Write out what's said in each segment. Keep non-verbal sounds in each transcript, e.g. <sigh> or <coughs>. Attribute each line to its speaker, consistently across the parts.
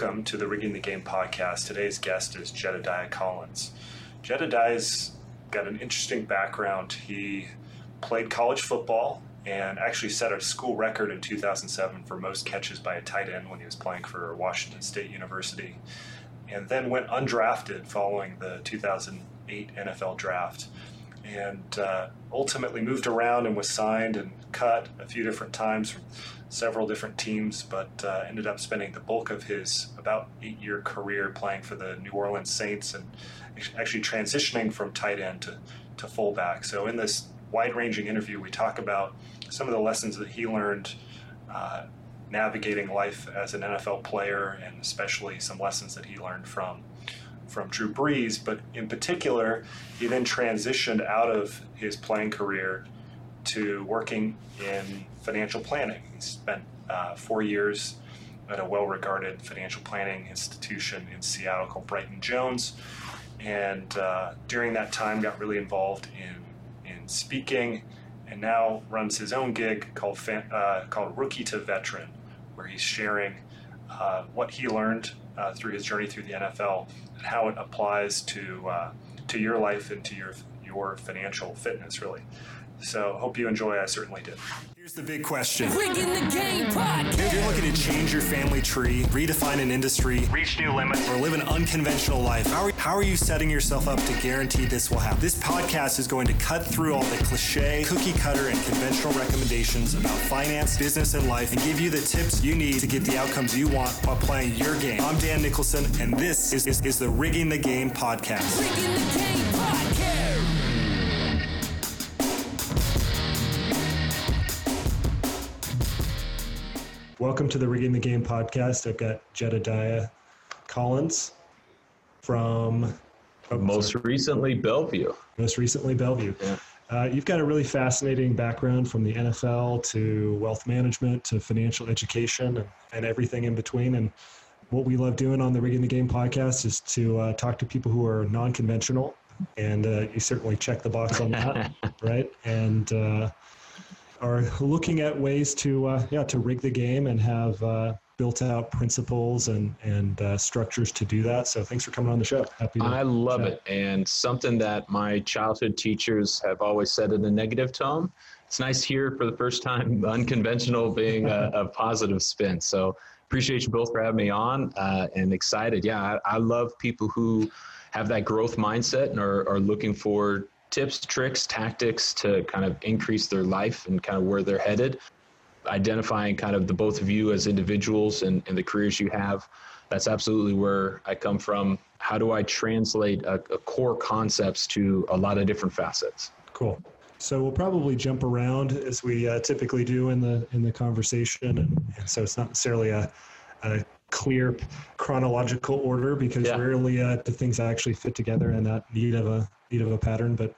Speaker 1: welcome to the Rigging the Game podcast. Today's guest is Jedediah Collins. Jedediah's got an interesting background. He played college football and actually set a school record in 2007 for most catches by a tight end when he was playing for Washington State University, and then went undrafted following the 2008 NFL draft. And uh, ultimately moved around and was signed and cut a few different times from several different teams, but uh, ended up spending the bulk of his about eight year career playing for the New Orleans Saints and actually transitioning from tight end to, to fullback. So, in this wide ranging interview, we talk about some of the lessons that he learned uh, navigating life as an NFL player, and especially some lessons that he learned from from Drew Brees. But in particular, he then transitioned out of his playing career to working in financial planning. He spent uh, four years at a well regarded financial planning institution in Seattle called Brighton Jones. And uh, during that time, got really involved in, in speaking and now runs his own gig called, uh, called Rookie to Veteran, where he's sharing uh, what he learned uh, through his journey through the NFL and how it applies to, uh, to your life and to your, your financial fitness, really. So hope you enjoy. I certainly did. Here's the big question. Rigging the game podcast. If you're looking to change your family tree, redefine an industry, reach new limits, or live an unconventional life, how are, how are you setting yourself up to guarantee this will happen? This podcast is going to cut through all the cliche, cookie cutter, and conventional recommendations about finance, business, and life and give you the tips you need to get the outcomes you want while playing your game. I'm Dan Nicholson, and this is, is, is the Rigging the Game podcast. Rigging the Game podcast. Welcome to the Rigging the Game podcast. I've got Jedediah Collins from
Speaker 2: oh, most sorry. recently Bellevue.
Speaker 1: Most recently Bellevue. Yeah. Uh, you've got a really fascinating background from the NFL to wealth management to financial education and, and everything in between. And what we love doing on the Rigging the Game podcast is to uh, talk to people who are non conventional. And uh, you certainly check the box on that, <laughs> right? And uh, are looking at ways to uh, yeah to rig the game and have uh, built out principles and and uh, structures to do that. So thanks for coming on the show.
Speaker 2: Happy. I love chat. it, and something that my childhood teachers have always said in a negative tone. It's nice here for the first time, <laughs> unconventional being a, a positive spin. So appreciate you both for having me on, uh, and excited. Yeah, I, I love people who have that growth mindset and are, are looking for tips, tricks, tactics to kind of increase their life and kind of where they're headed. Identifying kind of the both of you as individuals and, and the careers you have. That's absolutely where I come from. How do I translate a, a core concepts to a lot of different facets?
Speaker 1: Cool. So we'll probably jump around as we uh, typically do in the in the conversation, and, so it's not necessarily a, a clear chronological order because yeah. rarely uh, the things actually fit together in that need of a of a pattern. But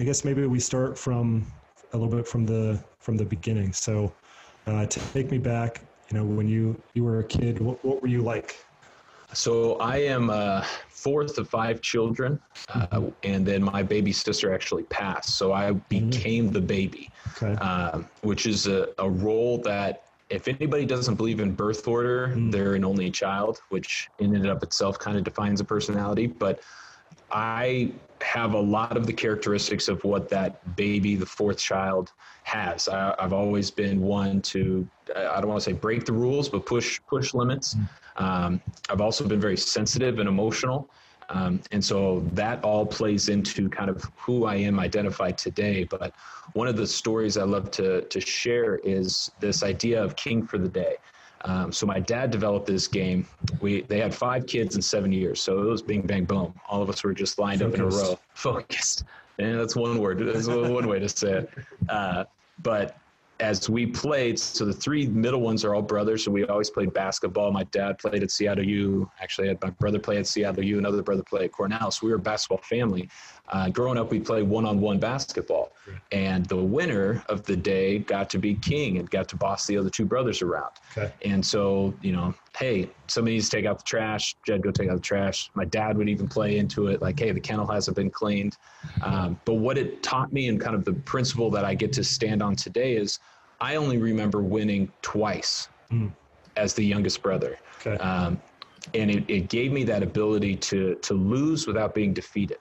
Speaker 1: I guess maybe we start from a little bit from the from the beginning. So uh, to take me back, you know, when you you were a kid, what, what were you like?
Speaker 2: So I am uh, fourth of five children, uh, and then my baby sister actually passed. So I mm-hmm. became mm-hmm. the baby, okay. um, which is a, a role that if anybody doesn't believe in birth order, mm. they're an only child, which in and of itself kind of defines a personality. But I have a lot of the characteristics of what that baby, the fourth child, has. I, have always been one to, I don't want to say break the rules, but push push limits. Mm. Um, I've also been very sensitive and emotional. Um, and so that all plays into kind of who I am identified today. But one of the stories I love to, to share is this idea of king for the day. Um, so my dad developed this game. We they had five kids in seven years, so it was bing bang boom. All of us were just lined Focused. up in a row, focused. And that's one word. That's one way to say it. <laughs> Uh, but as we played, so the three middle ones are all brothers, so we always played basketball. My dad played at Seattle U. Actually, I had my brother play at Seattle U. Another brother played at Cornell. So we were a basketball family. Uh, growing up, we played one-on-one basketball, and the winner of the day got to be king and got to boss the other two brothers around. Okay. And so, you know, hey, somebody needs to take out the trash. Jed, go take out the trash. My dad would even play into it, like, hey, the kennel hasn't been cleaned. Um, but what it taught me, and kind of the principle that I get to stand on today, is I only remember winning twice mm. as the youngest brother. Okay. Um, and it, it gave me that ability to to lose without being defeated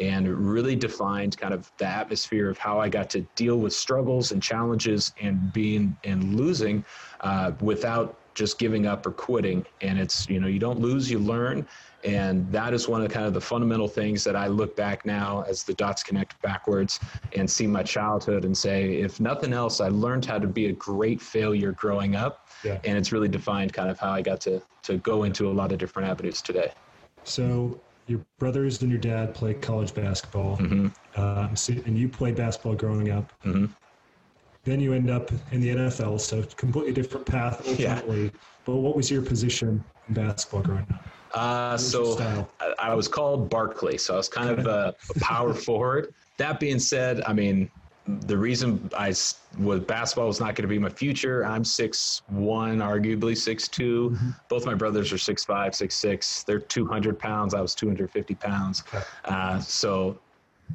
Speaker 2: and really defined kind of the atmosphere of how I got to deal with struggles and challenges and being and losing uh, without just giving up or quitting. And it's, you know, you don't lose, you learn. And that is one of the kind of the fundamental things that I look back now as the dots connect backwards and see my childhood and say, if nothing else, I learned how to be a great failure growing up. Yeah. And it's really defined kind of how I got to, to go into a lot of different avenues today.
Speaker 1: So your brothers and your dad play college basketball, mm-hmm. uh, so, and you played basketball growing up. Mm-hmm. Then you end up in the NFL, so completely different path ultimately. Yeah. But what was your position in basketball growing up?
Speaker 2: Uh, so I, I, was called Barkley, so I was kind of a, a power forward. <laughs> That being said, I mean, the reason I was basketball was not going to be my future. I'm six one, arguably six two. Mm-hmm. Both my brothers are six five, six six. They're two hundred pounds. I was two hundred fifty pounds. Uh, so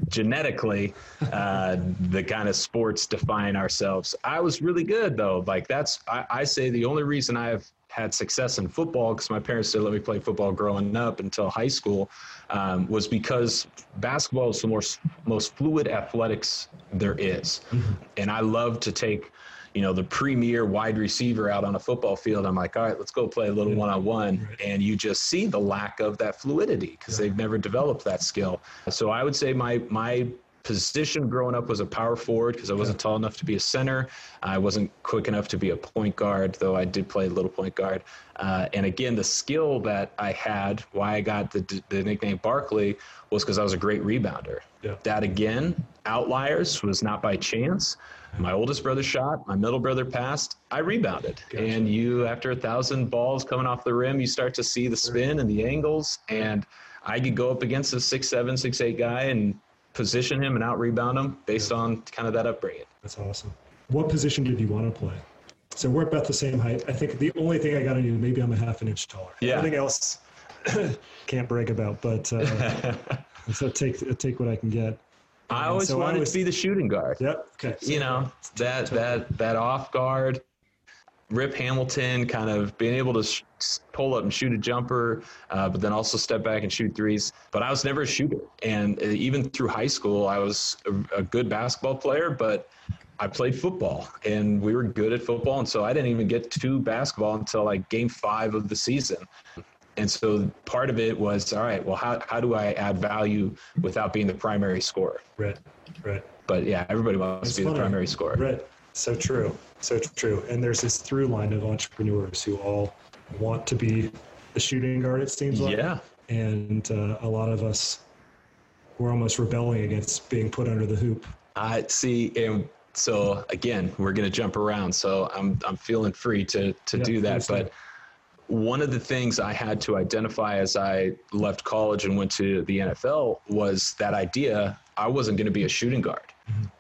Speaker 2: genetically, uh, the kind of sports define ourselves. I was really good though. Like that's I, I say the only reason I have had success in football because my parents didn't let me play football growing up until high school um, was because basketball is the most most fluid athletics there is. Mm-hmm. and I love to take you know the premier wide receiver out on a football field. I'm like all right let's go play a little one-on-one. And you just see the lack of that fluidity because they've never developed that skill. So i would say my my position growing up was a power forward because I wasn't tall enough to be a center. I wasn't quick enough to be a point guard, though I did play a little point guard. Uh, and again, the skill that I had, why I got the, the nickname Barkley, was because I was a great rebounder. Yeah. That again, outliers was not by chance. My oldest brother shot, my middle brother passed, I rebounded. Gotcha. And you, after a thousand balls coming off the rim, you start to see the spin and the angles. And I could go up against a six seven, six eight guy and position him and out rebound him based yeah. on kind of that upbringing.
Speaker 1: That's awesome. What position did you want to play? So we're about the same height. I think the only thing I got on you, maybe I'm a half an inch taller. Yeah. Everything else, <coughs> can't brag about, but uh, <laughs> so take take what I can get.
Speaker 2: I always so wanted I was, to be the shooting guard.
Speaker 1: Yep. Okay.
Speaker 2: So you know that that that off guard Rip Hamilton kind of being able to sh- pull up and shoot a jumper, uh, but then also step back and shoot threes. But I was never a shooter. And uh, even through high school, I was a, a, good basketball player, but I played football and we were good at football. And so I didn't even get to basketball until like game five of the season. And so part of it was all right, well, how, how do I add value without being the primary scorer?
Speaker 1: Right, right.
Speaker 2: But yeah, everybody wants to be funny. the primary scorer.
Speaker 1: Right. So true. So true. And there's this through line of entrepreneurs who all want to be the shooting guard, it seems like.
Speaker 2: Yeah.
Speaker 1: And uh, a lot of us, we're almost rebelling against being put under the hoop.
Speaker 2: I see. And so again, we're going to jump around. So I'm, I'm feeling free to, to yeah, do that. But one of the things I had to identify as I left college and went to the NFL was that idea I wasn't going to be a shooting guard.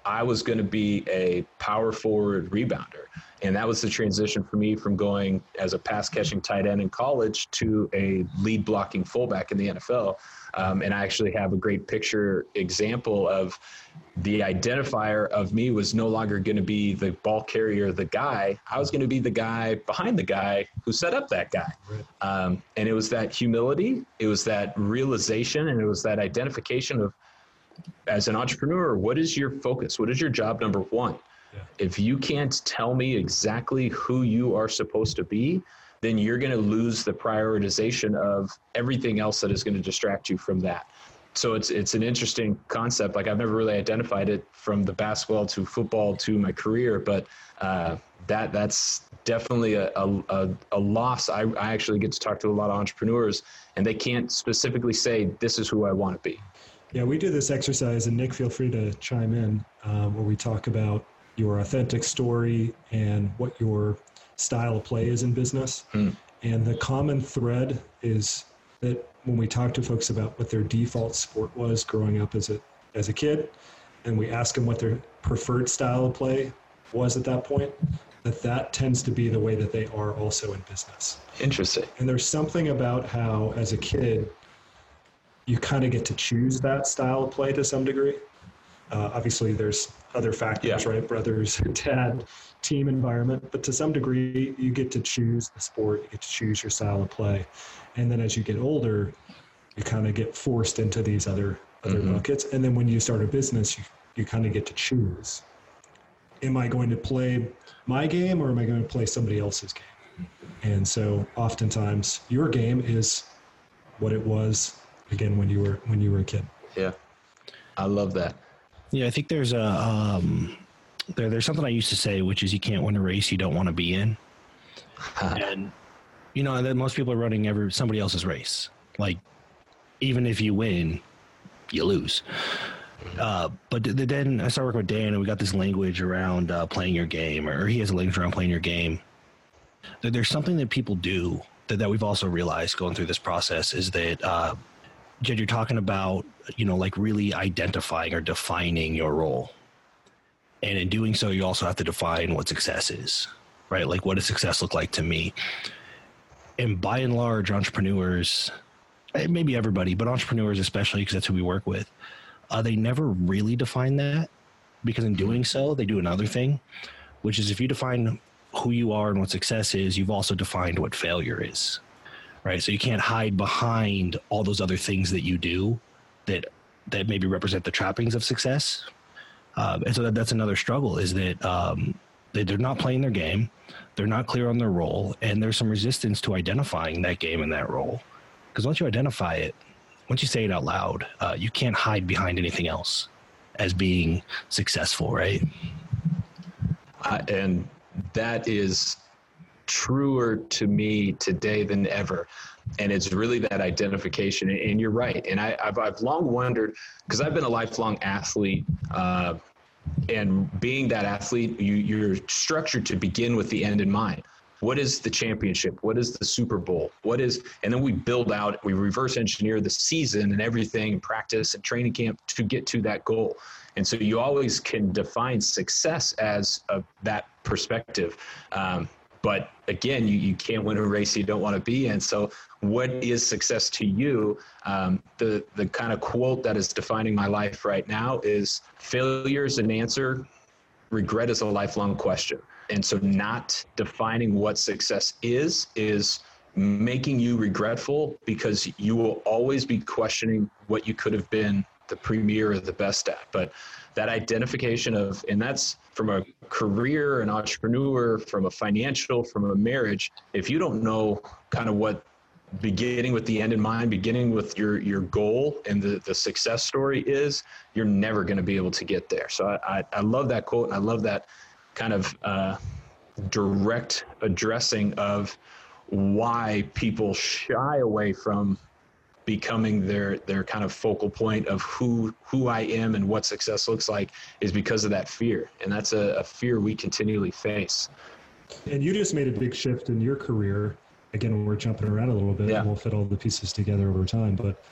Speaker 2: I was going to be a power forward rebounder. And that was the transition for me from going as a pass catching tight end in college to a lead blocking fullback in the NFL. Um, and I actually have a great picture example of the identifier of me was no longer going to be the ball carrier, the guy. I was going to be the guy behind the guy who set up that guy. Um, and it was that humility, it was that realization, and it was that identification of as an entrepreneur, what is your focus? What is your job number one? Yeah. If you can't tell me exactly who you are supposed to be, then you're going to lose the prioritization of everything else that is going to distract you from that. So it's it's an interesting concept. Like I've never really identified it from the basketball to football to my career, but uh, that that's definitely a, a, a loss. I, I actually get to talk to a lot of entrepreneurs, and they can't specifically say this is who I want to be.
Speaker 1: Yeah, we do this exercise, and Nick, feel free to chime in, um, where we talk about your authentic story and what your style of play is in business. Mm. And the common thread is that when we talk to folks about what their default sport was growing up as a as a kid, and we ask them what their preferred style of play was at that point, that that tends to be the way that they are also in business.
Speaker 2: Interesting.
Speaker 1: And there's something about how, as a kid, you kind of get to choose that style of play to some degree. Uh, obviously, there's other factors, yeah. right? Brothers, <laughs> dad, team environment, but to some degree, you get to choose the sport, you get to choose your style of play, and then as you get older, you kind of get forced into these other other mm-hmm. buckets, and then when you start a business, you you kind of get to choose. Am I going to play my game or am I going to play somebody else's game? And so, oftentimes, your game is what it was again when you were when you were a kid.
Speaker 2: Yeah, I love that.
Speaker 3: Yeah, I think there's a um, there, there's something I used to say, which is you can't win a race you don't want to be in, <laughs> and you know, that most people are running every somebody else's race. Like, even if you win, you lose. Uh, but then I started working with Dan, and we got this language around uh, playing your game, or he has a language around playing your game. There's something that people do that, that we've also realized going through this process is that uh, Jed, you're talking about, you know, like really identifying or defining your role. And in doing so, you also have to define what success is, right? Like, what does success look like to me? And by and large, entrepreneurs, eh, maybe everybody, but entrepreneurs especially, because that's who we work with, uh, they never really define that because in doing so, they do another thing, which is if you define who you are and what success is, you've also defined what failure is right? So you can't hide behind all those other things that you do that that maybe represent the trappings of success. Uh, and so that, that's another struggle is that um, they, they're not playing their game, they're not clear on their role, and there's some resistance to identifying that game and that role. Because once you identify it, once you say it out loud, uh, you can't hide behind anything else as being successful, right?
Speaker 2: Uh, and that is truer to me today than ever. And it's really that identification. And you're right. And I, have I've long wondered, because I've been a lifelong athlete. Uh, and being that athlete, you, you're structured to begin with the end in mind. What is the championship? What is the Super Bowl? What is, and then we build out, we reverse engineer the season and everything, practice and training camp to get to that goal. And so you always can define success as a, that perspective. Um, but again, you, you can't win a race you don't want to be in. So, what is success to you? Um, the the kind of quote that is defining my life right now is failure is an answer, regret is a lifelong question. And so, not defining what success is is making you regretful because you will always be questioning what you could have been the premier or the best at. But that identification of, and that's from a career, an entrepreneur, from a financial, from a marriage, if you don't know kind of what beginning with the end in mind, beginning with your your goal and the, the success story is, you're never going to be able to get there. So I, I, I, love that quote and I love that kind of uh, direct addressing of why people shy away from becoming their their kind of focal point of who who I am and what success looks like is because of that fear, and that's a, a fear we continually face.
Speaker 1: And you just made a big shift in your career. Again, we're jumping around a little bit, yeah. and we'll fit all the pieces together over time. But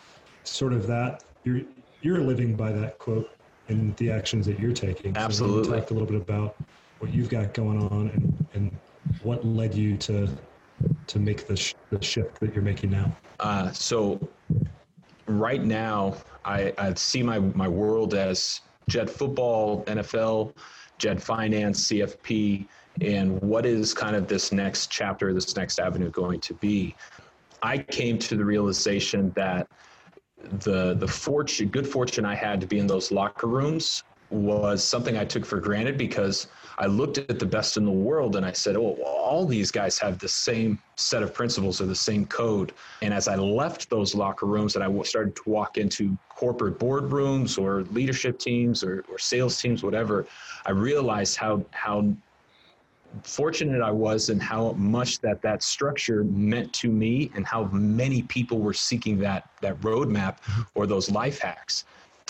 Speaker 1: sort of that you're you're living by that quote and the actions that you're taking.
Speaker 2: Absolutely.
Speaker 1: So talk a little bit about what you've got going on and and what led you to to make the, sh- the shift that you're making now?
Speaker 2: Uh, so right now, I, I see my, my world as Jed football, NFL, Jed finance, CFP, and what is kind of this next chapter, this next avenue going to be? I came to the realization that the the fortune, good fortune I had to be in those locker rooms was something I took for granted because I looked at the best in the world and I said, oh, well, all these guys have the same set of principles or the same code. And as I left those locker rooms and I started to walk into corporate boardrooms or leadership teams or, or sales teams, whatever, I realized how, how fortunate I was and how much that that structure meant to me and how many people were seeking that, that roadmap mm-hmm. or those life hacks.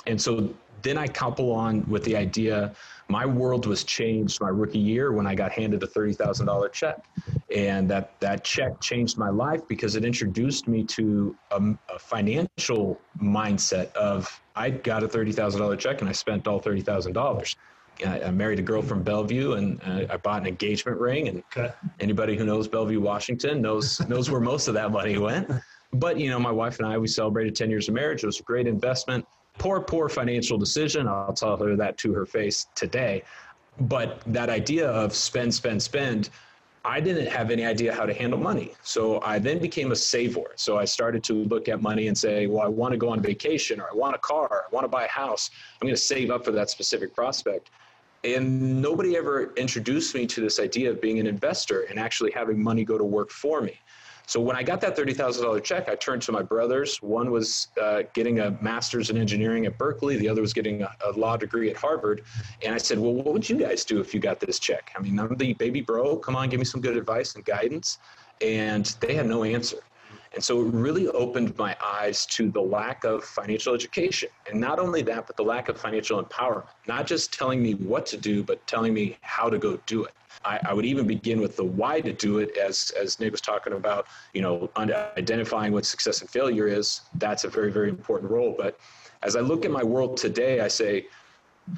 Speaker 2: And so then I couple on with the idea my world was changed my rookie year when I got handed a $30,000 check. And that, that check changed my life because it introduced me to a, a financial mindset of I got a $30,000 check and I spent all $30,000. I, married a girl from Bellevue, and uh, I bought an engagement ring. And okay. anybody who knows Bellevue, Washington, knows knows where most of that money went. But you know, my wife and I, we celebrated 10 years of marriage. It was a great investment poor, poor financial decision. I'll tell her that to her face today. But that idea of spend, spend, spend, I didn't have any idea how to handle money. So I then became a saver. So I started to look at money and say, well, I want to go on vacation or I want a car, I want to buy a house. I'm going to save up for that specific prospect. And nobody ever introduced me to this idea of being an investor and actually having money go to work for me. So when I got that $30,000 check, I turned to my brothers. One was uh, getting a master's in engineering at Berkeley, the other was getting a, a, law degree at Harvard. And I said, Well, what would you guys do if you got this check? I mean, I'm the baby bro. Come on, give me some good advice and guidance. And they had no answer. And so it really opened my eyes to the lack of financial education. And not only that, but the lack of financial empowerment, not just telling me what to do, but telling me how to go do it. I, I, would even begin with the why to do it, as as Nick was talking about. You know, identifying what success and failure is. That's a very very important role. But as I look at my world today, I say.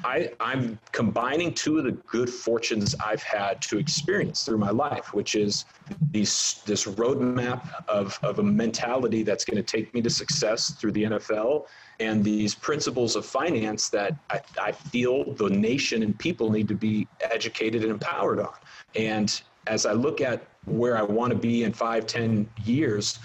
Speaker 2: I, I'm combining two of the good fortunes I've had to experience through my life, which is these, this roadmap of, of a mentality that's going to take me to success through the NFL and these principles of finance that I, I feel the nation and people need to be educated and empowered on. And as I look at where I want to be in five, ten years,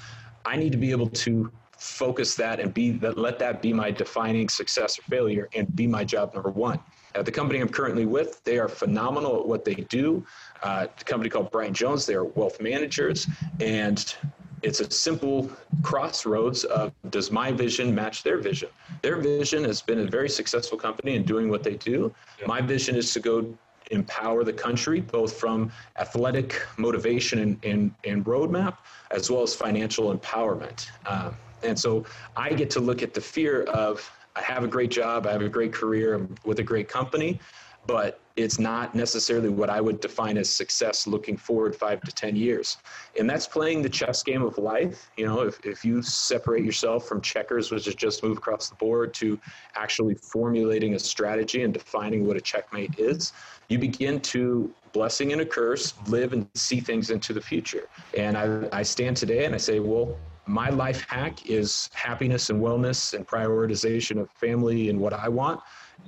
Speaker 2: I need to be able to focus that and be that let that be my defining success or failure and be my job number one. At the company I'm currently with, they are phenomenal at what they do. Uh, the company called Brighton Jones, they are wealth managers, and it's a simple crossroads of does my vision match their vision? Their vision has been a very successful company in doing what they do. Yeah. My vision is to go empower the country, both from athletic motivation and, and, and roadmap, as well as financial empowerment. Um, and so I get to look at the fear of I have a great job, I have a great career I'm with a great company, but it's not necessarily what I would define as success looking forward five to 10 years. And that's playing the chess game of life. You know, if, if you separate yourself from checkers, which is just move across the board, to actually formulating a strategy and defining what a checkmate is, you begin to blessing and a curse live and see things into the future. And I, I stand today and I say, well, my life hack is happiness and wellness and prioritization of family and what I want.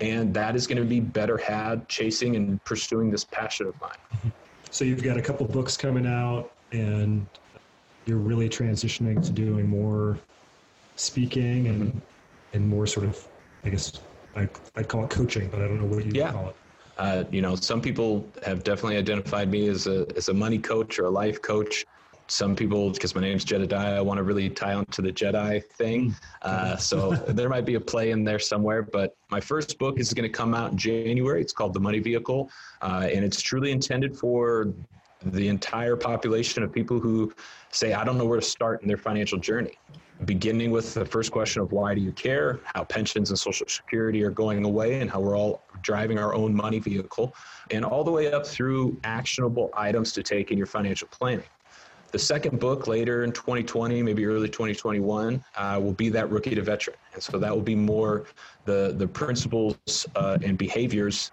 Speaker 2: And that is going to be better had chasing and pursuing this passion of mine. <laughs>
Speaker 1: So you've got a couple books coming out and you're really transitioning to doing more speaking and and more sort of I guess I, I'd call it coaching, but I don't know what you yeah. call it.
Speaker 2: Uh, you know, some people have definitely identified me as a as a money coach or a life coach some people, because my name's Jedediah, I want to really tie on to the Jedi thing. Uh, so there might be a play in there somewhere. But my first book is going to come out in January. It's called The Money Vehicle, uh, and it's truly intended for the entire population of people who say, I don't know where to start in their financial journey. Beginning with the first question of why do you care, how pensions and Social Security are going away, and how we're all driving our own money vehicle, and all the way up through actionable items to take in your financial planning. The second book later in 2020, maybe early 2021, uh, will be that rookie to veteran. And so that will be more the, the principles uh, and behaviors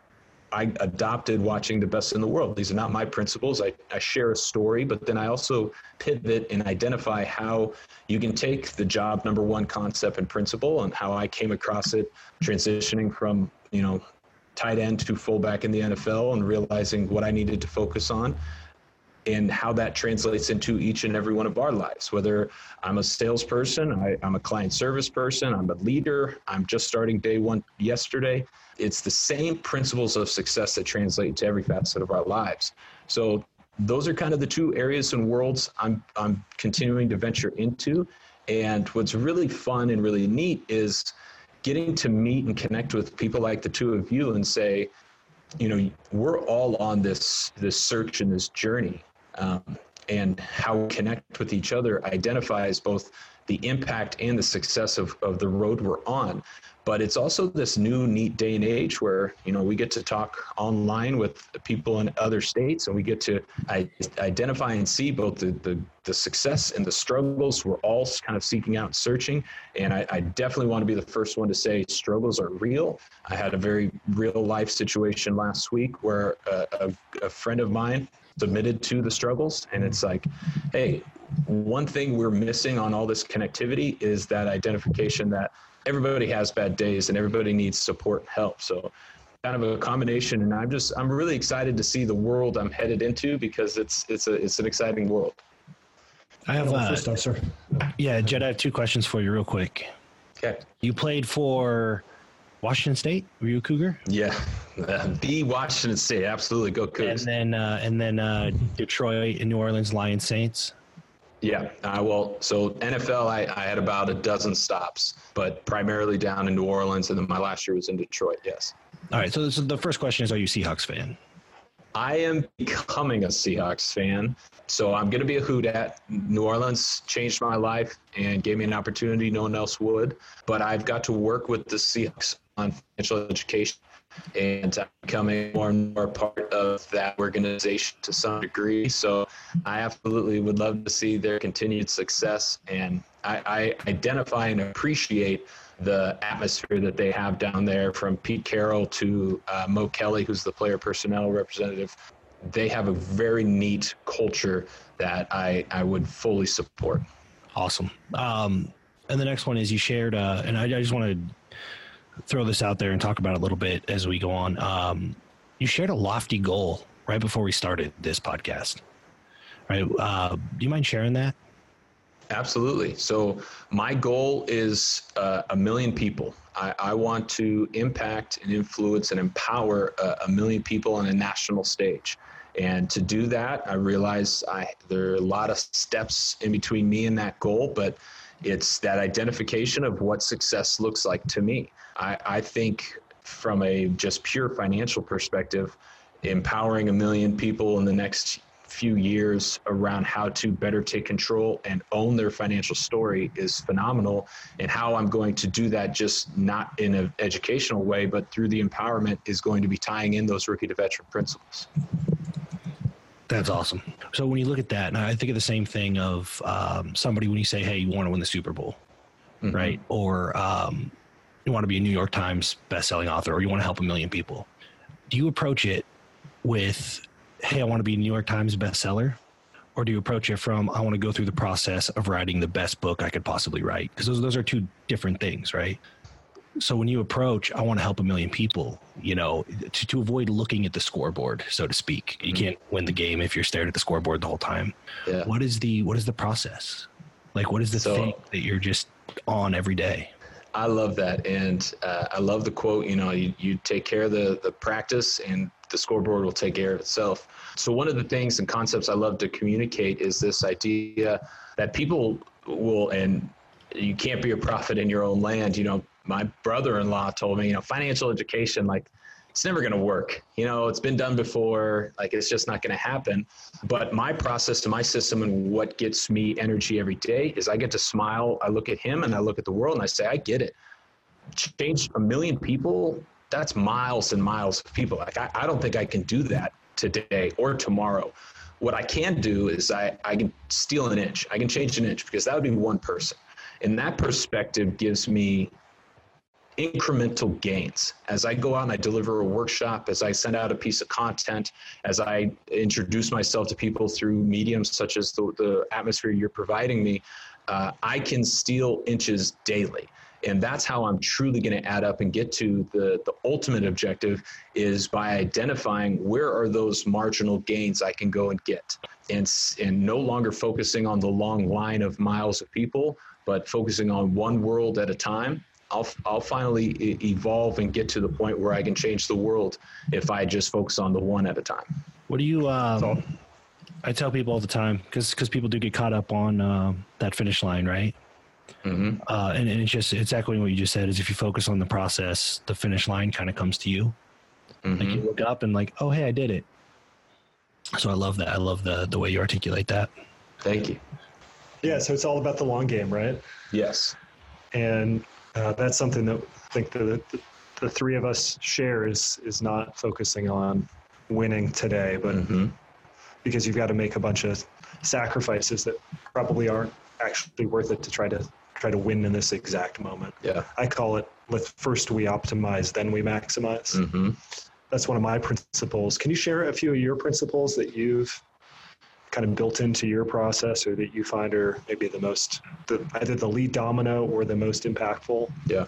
Speaker 2: I adopted watching the best in the world. These are not my principles. I, I share a story, but then I also pivot and identify how you can take the job number one concept and principle and how I came across it transitioning from, you know, tight end to fullback in the NFL and realizing what I needed to focus on and how that translates into each and every one of our lives. Whether I'm a salesperson, I, am a client service person, I'm a leader, I'm just starting day one yesterday. It's the same principles of success that translate to every facet of our lives. So those are kind of the two areas and worlds I'm I'm continuing to venture into. And what's really fun and really neat is getting to meet and connect with people like the two of you and say, you know, we're all on this this search and this journey um, and how we connect with each other identifies both the impact and the success of, of the road we're on. But it's also this new neat day and age where, you know, we get to talk online with people in other states and we get to identify and see both the, the, the success and the struggles we're all kind of seeking out and searching. And I, I definitely want to be the first one to say struggles are real. I had a very real life situation last week where a, a, a friend of mine submitted to the struggles. And it's like, hey, one thing we're missing on all this connectivity is that identification that everybody has bad days and everybody needs support and help. So kind of a combination and I'm just I'm really excited to see the world I'm headed into because it's it's a it's an exciting world.
Speaker 3: I have uh, first off, sir. Yeah, Jed, I have two questions for you real quick.
Speaker 2: Okay.
Speaker 3: You played for Washington State? Were you a Cougar?
Speaker 2: Yeah, <laughs> the Washington State. Absolutely, go Cougars.
Speaker 3: And then uh, and then uh, Detroit and New Orleans Lions Saints.
Speaker 2: Yeah, uh, well, so NFL, I, I had about a dozen stops, but primarily down in New Orleans, and then my last year was in Detroit. Yes.
Speaker 3: All right. So, this, the first question is: Are you Seahawks fan?
Speaker 2: I am becoming a Seahawks fan. So I'm going to be a hoot at. New Orleans changed my life and gave me an opportunity no one else would. But I've got to work with the Seahawks on financial education and I'm becoming more and more part of that organization to some degree. So I absolutely would love to see their continued success. And I, I identify and appreciate the atmosphere that they have down there from Pete Carroll to uh, Mo Kelly, who's the player personnel representative. They have a very neat culture that I, I would fully support.
Speaker 3: Awesome. Um, and the next one is you shared, uh, and I, I just want to throw this out there and talk about it a little bit as we go on. Um, you shared a lofty goal right before we started this podcast. Right? Uh, do you mind sharing that?
Speaker 2: Absolutely. So my goal is uh, a million people. I, I, want to impact and influence and empower a, a, million people on a national stage. And to do that, I realize I, there are a lot of steps in between me and that goal, but it's that identification of what success looks like to me. I, I think from a just pure financial perspective, empowering a million people in the next few years around how to better take control and own their financial story is phenomenal and how i'm going to do that just not in an educational way but through the empowerment is going to be tying in those rookie to veteran principles
Speaker 3: that's awesome so when you look at that and i think of the same thing of um, somebody when you say hey you want to win the super bowl mm-hmm. right or um, you want to be a New York Times best-selling author or you want to help a million people, do you approach it with, "Hey, I want to be a New York Times bestseller," or do you approach it from, "I want to go through the process of writing the best book I could possibly write"? Because those those are two different things, right? So when you approach, I want to help a million people, you know, to, to avoid looking at the scoreboard, so to speak. You mm-hmm. can't win the game if you're staring at the scoreboard the whole time. Yeah. What is the what is the process? Like what is the so, thing that you're just on every day?
Speaker 2: I love that, and uh, I love the quote. You know, you, you take care of the the practice, and the scoreboard will take care of itself. So one of the things and concepts I love to communicate is this idea that people will, and you can't be a prophet in your own land. You know, my brother-in-law told me, you know, financial education, like it's never going to work. You know, it's been done before. Like it's just not going to happen. But my process to my system and what gets me energy every day is I get to smile. I look at him and I look at the world and I say, I get it. Change a million people. That's miles and miles of people. Like I, I don't think I can do that today or tomorrow. What I can do is I, I can steal an inch. I can change an inch because that would be one person. And that perspective gives me incremental gains. As I go out and I deliver a workshop, as I send out a piece of content, as I introduce myself to people through mediums such as the, the atmosphere you're providing me, uh, I can steal inches daily. And that's how I'm truly going to add up and get to the, the ultimate objective is by identifying where are those marginal gains I can go and get. And, and no longer focusing on the long line of miles of people, but focusing on one world at a time I'll I'll finally e- evolve and get to the point where I can change the world if I just focus on the one at a time.
Speaker 3: What do you? Um, so, I tell people all the time because because people do get caught up on uh, that finish line, right? Mm-hmm. Uh, and, and it's just it's echoing what you just said. Is if you focus on the process, the finish line kind of comes to you. Mm-hmm. Like you look up and like, oh hey, I did it. So I love that. I love the the way you articulate that.
Speaker 2: Thank you.
Speaker 1: Yeah, so it's all about the long game, right?
Speaker 2: Yes.
Speaker 1: And uh, that's something that I think the, the, the three of us share is is not focusing on winning today, but mm-hmm. because you've got to make a bunch of sacrifices that probably aren't actually worth it to try to try to win in this exact moment.
Speaker 2: Yeah,
Speaker 1: I call it. Let first we optimize, then we maximize. Mm-hmm. That's one of my principles. Can you share a few of your principles that you've kind of built into your process or that you find are maybe the most, the, either the lead domino or the most impactful?
Speaker 2: Yeah.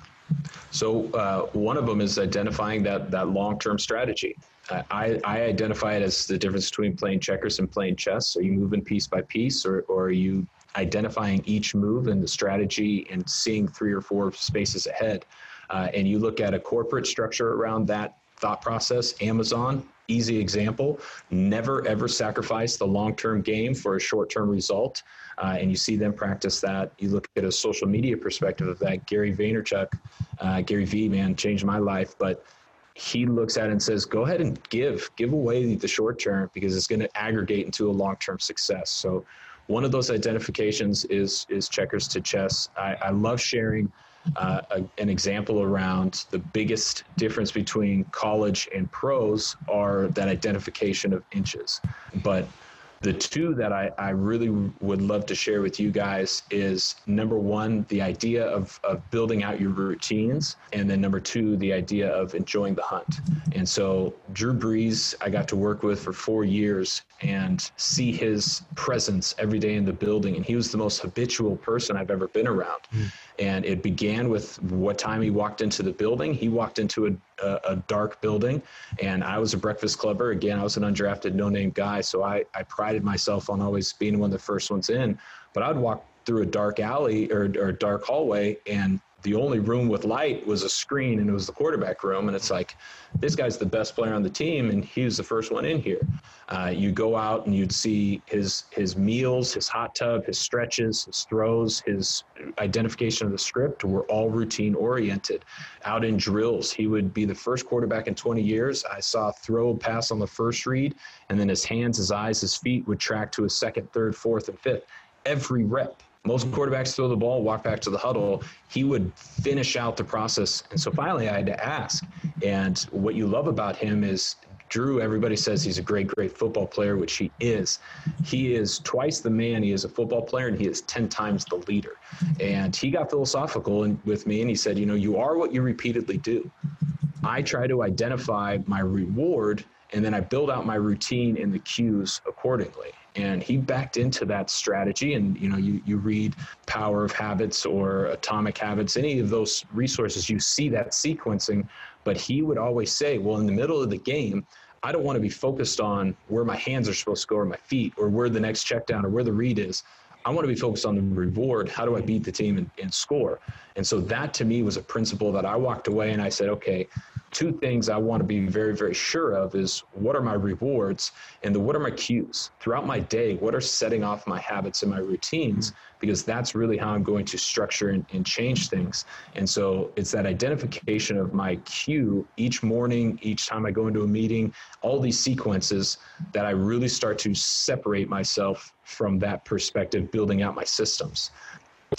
Speaker 2: So uh, one of them is identifying that that long term strategy. I, I identify it as the difference between playing checkers and playing chess. So you move in piece by piece, or or you identifying each move and the strategy and seeing three or four spaces ahead. Uh, and you look at a corporate structure around that thought process. Amazon, easy example, never ever sacrifice the long term game for a short term result. Uh, and you see them practice that. You look at a social media perspective of that. Gary Vaynerchuk, uh, Gary V, man, changed my life. But he looks at it and says, go ahead and give, give away the short term because it's going to aggregate into a long term success. So, one of those identifications is is checkers to chess. I, I love sharing uh, a, an example around the biggest difference between college and pros are that identification of inches, but the two that I, I really would love to share with you guys is number one, the idea of, of building out your routines. And then number two, the idea of enjoying the hunt. And so Drew Brees, I got to work with for four years and see his presence every day in the building. And he was the most habitual person I've ever been around. Mm. And it began with what time he walked into the building. He walked into a, a, a, dark building, and I was a breakfast clubber. Again, I was an undrafted, no name guy. So I, I prided myself on always being one of the first ones in. But I'd walk through a dark alley or, or dark hallway, and the only room with light was a screen and it was the quarterback room. And it's like this guy's the best player on the team and he was the first one in here. Uh, you go out and you'd see his his meals his hot tub his stretches his throws his identification of the script were all routine oriented. Out in drills he would be the first quarterback in 20 years. I saw throw pass on the first read and then his hands his eyes his feet would track to his second third fourth and fifth. Every rep most quarterbacks throw the ball, walk back to the huddle. He would finish out the process. And so finally, I had to ask. And what you love about him is Drew, everybody says he's a great, great football player, which he is. He is twice the man he is a football player, and he is 10 times the leader. And he got philosophical with me, and he said, You know, you are what you repeatedly do. I try to identify my reward, and then I build out my routine and the cues accordingly and he backed into that strategy. And you know you, you read power of habits or atomic habits any of those resources you see that sequencing. But he would always say well in the middle of the game i don't want to be focused on where my hands are supposed to go or my feet or where the next check down or where the read is I want to be focused on the reward. How do I beat the team and, and, score? And so that to me was a principle that I walked away and I said, okay, two things I want to be very, very sure of is what are my rewards and the what are my cues throughout my day? What are setting off my habits and my routines? Because that's really how I'm going to structure and, and change things. And so it's that identification of my cue each morning, each time I go into a meeting, all these sequences that I really start to separate myself from that perspective, building out my systems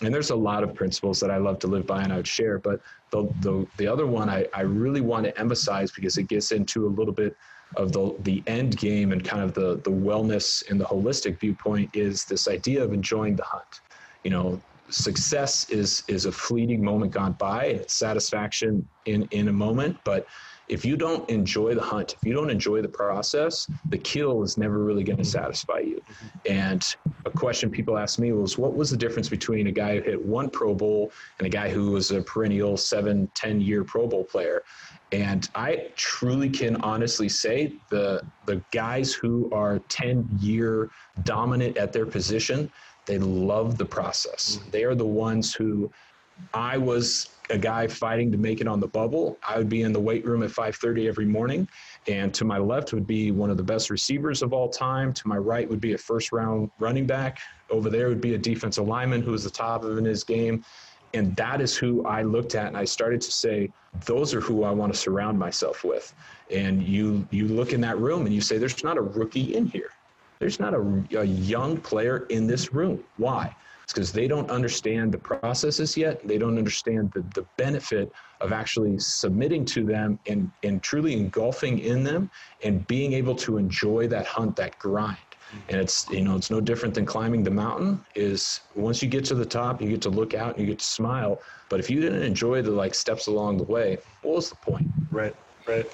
Speaker 2: and there's a lot of principles that I love to live by and I would share. But the the, the other one I, I really want to emphasize because it gets into a little bit of the the end game and kind of the the wellness and the holistic viewpoint is this idea of enjoying the hunt. You know, success is is a fleeting moment gone by satisfaction in in a moment, but if you don't enjoy the hunt, if you don't enjoy the process, the kill is never really going to satisfy you. And a question people ask me was, what was the difference between a guy who hit one Pro Bowl and a guy who was a perennial seven, 10 year Pro Bowl player? And I truly can honestly say the the guys who are 10 year dominant at their position, they love the process. Mm-hmm. They are the ones who I was a guy fighting to make it on the bubble. I would be in the weight room at 5:30 every morning, and to my left would be one of the best receivers of all time. To my right would be a first round running back. Over there would be a defensive lineman who was the top of in his game. And that is who I looked at, and I started to say, those are who I want to surround myself with. And you you look in that room and you say, there's not a rookie in here. There's not a, a young player in this room. Why? It's because they don't understand the processes yet. They don't understand the, the benefit of actually submitting to them and, and truly engulfing in them and being able to enjoy that hunt, that grind. And it's you know it's no different than climbing the mountain. Is once you get to the top, you get to look out and you get to smile. But if you didn't enjoy the like steps along the way, what was the point?
Speaker 1: Right, right.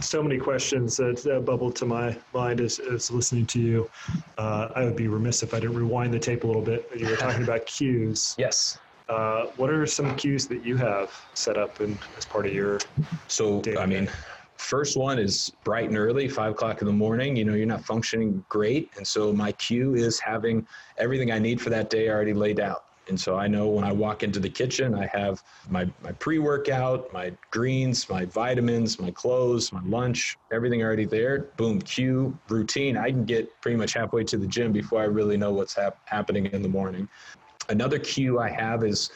Speaker 1: So many questions that uh, bubbled to my mind as, as listening to you. Uh, I would be remiss if I didn't rewind the tape a little bit. You were talking about cues. <laughs>
Speaker 2: Yes.
Speaker 1: Uh, what are some cues that you have set up in, as part of your?
Speaker 2: So, day-to-day? I mean, first one is bright and early, five o'clock in the morning. You know, you're not functioning great. And so my cue is having everything I need for that day already laid out. And so I know when I walk into the kitchen, I have my, my pre workout, my greens, my vitamins, my clothes, my lunch, everything already there. Boom, cue, routine. I can get pretty much halfway to the gym before I really know what's hap- happening in the morning. Another cue I have is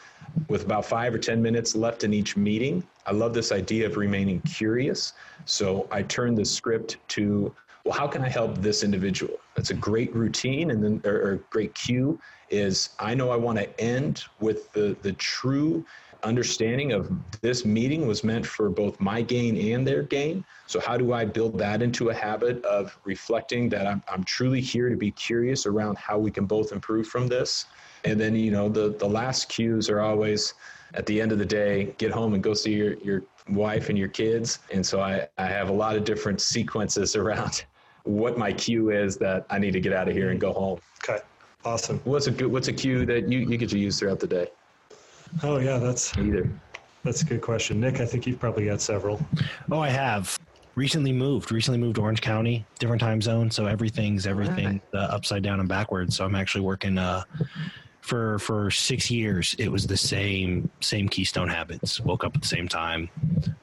Speaker 2: with about five or 10 minutes left in each meeting. I love this idea of remaining curious. So I turn the script to, well, how can I help this individual? That's a great routine and then, or, or great cue is I know I want to end with the, the true understanding of this meeting was meant for both my gain and their gain. So, how do I build that into a habit of reflecting that I'm, I'm truly here to be curious around how we can both improve from this? And then, you know, the, the last cues are always at the end of the day, get home and go see your, your wife and your kids. And so I, I have a lot of different sequences <laughs> around what my cue is that I need to get out of here and go home.
Speaker 1: Okay. Awesome.
Speaker 2: What's a good, what's a cue that you, you get to use throughout the day?
Speaker 1: Oh yeah, that's
Speaker 2: either.
Speaker 1: That's a good question. Nick, I think you've probably got several.
Speaker 3: Oh, I have. Recently moved. Recently moved to Orange County, different time zone. So everything's everything uh, upside down and backwards. So I'm actually working uh, for for six years it was the same same keystone habits woke up at the same time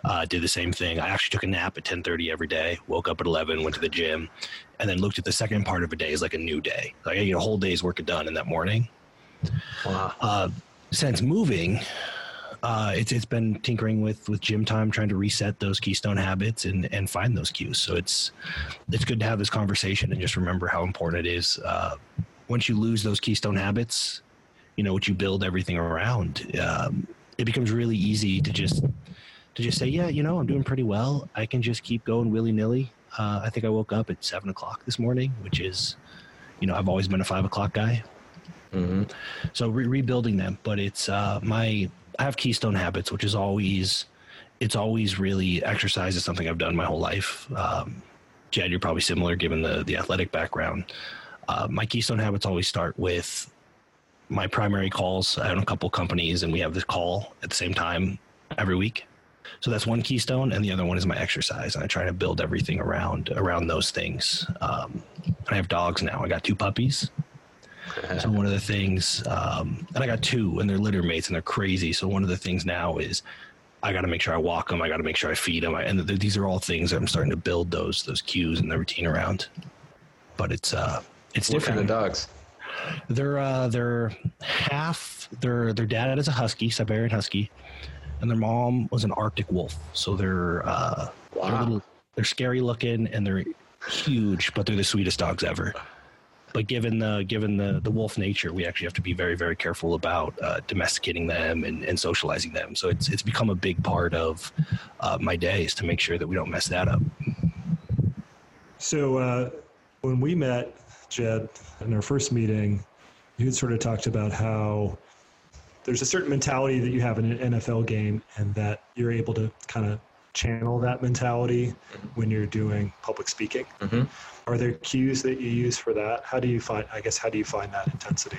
Speaker 3: uh, did the same thing i actually took a nap at 10.30 every day woke up at 11 went to the gym and then looked at the second part of a day as like a new day like i get a whole day's work done in that morning wow. uh, since moving uh, it's it's been tinkering with with gym time, trying to reset those keystone habits and and find those cues. So it's it's good to have this conversation and just remember how important it is. Uh, once you lose those keystone habits, you know what you build everything around um, it becomes really easy to just to just say yeah you know i'm doing pretty well. I can just keep going willy-nilly. Uh, i think i woke up at seven o'clock this morning which is you know i've always been a five o'clock guy. Mm-hmm. so re- rebuilding them but it's uh, my i have keystone habits which is always it's always really exercise is something i've done my whole life. Um, jed you're probably similar given the the athletic background. Uh, my keystone habits always start with my primary calls. I own a couple companies, and we have this call at the same time every week. So that's one keystone, and the other one is my exercise. And I try to build everything around around those things. Um, I have dogs now. I got two puppies. so one of the things, um, and I got two, and they're litter mates, and they're crazy. So one of the things now is I got to make sure I walk them. I got to make sure I feed them. I, and th- these are all things that I'm starting to build those those cues and the routine around. But it's uh, it's
Speaker 2: what
Speaker 3: different.
Speaker 2: Kind of dogs?
Speaker 3: They're uh, they're half. Their their dad is a husky, Siberian husky, and their mom was an Arctic wolf. So they're uh, wow. they're, little, they're scary looking and they're huge, but they're the sweetest dogs ever. But given the given the the wolf nature, we actually have to be very very careful about uh, domesticating them and, and socializing them. So it's it's become a big part of uh, my days to make sure that we don't mess that up.
Speaker 1: So uh, when we met, Jed, in our first meeting, you had sort of talked about how there's a certain mentality that you have in an NFL game, and that you're able to kind of channel that mentality when you're doing public speaking. Mm-hmm. Are there cues that you use for that? How do you find? I guess how do you find that intensity?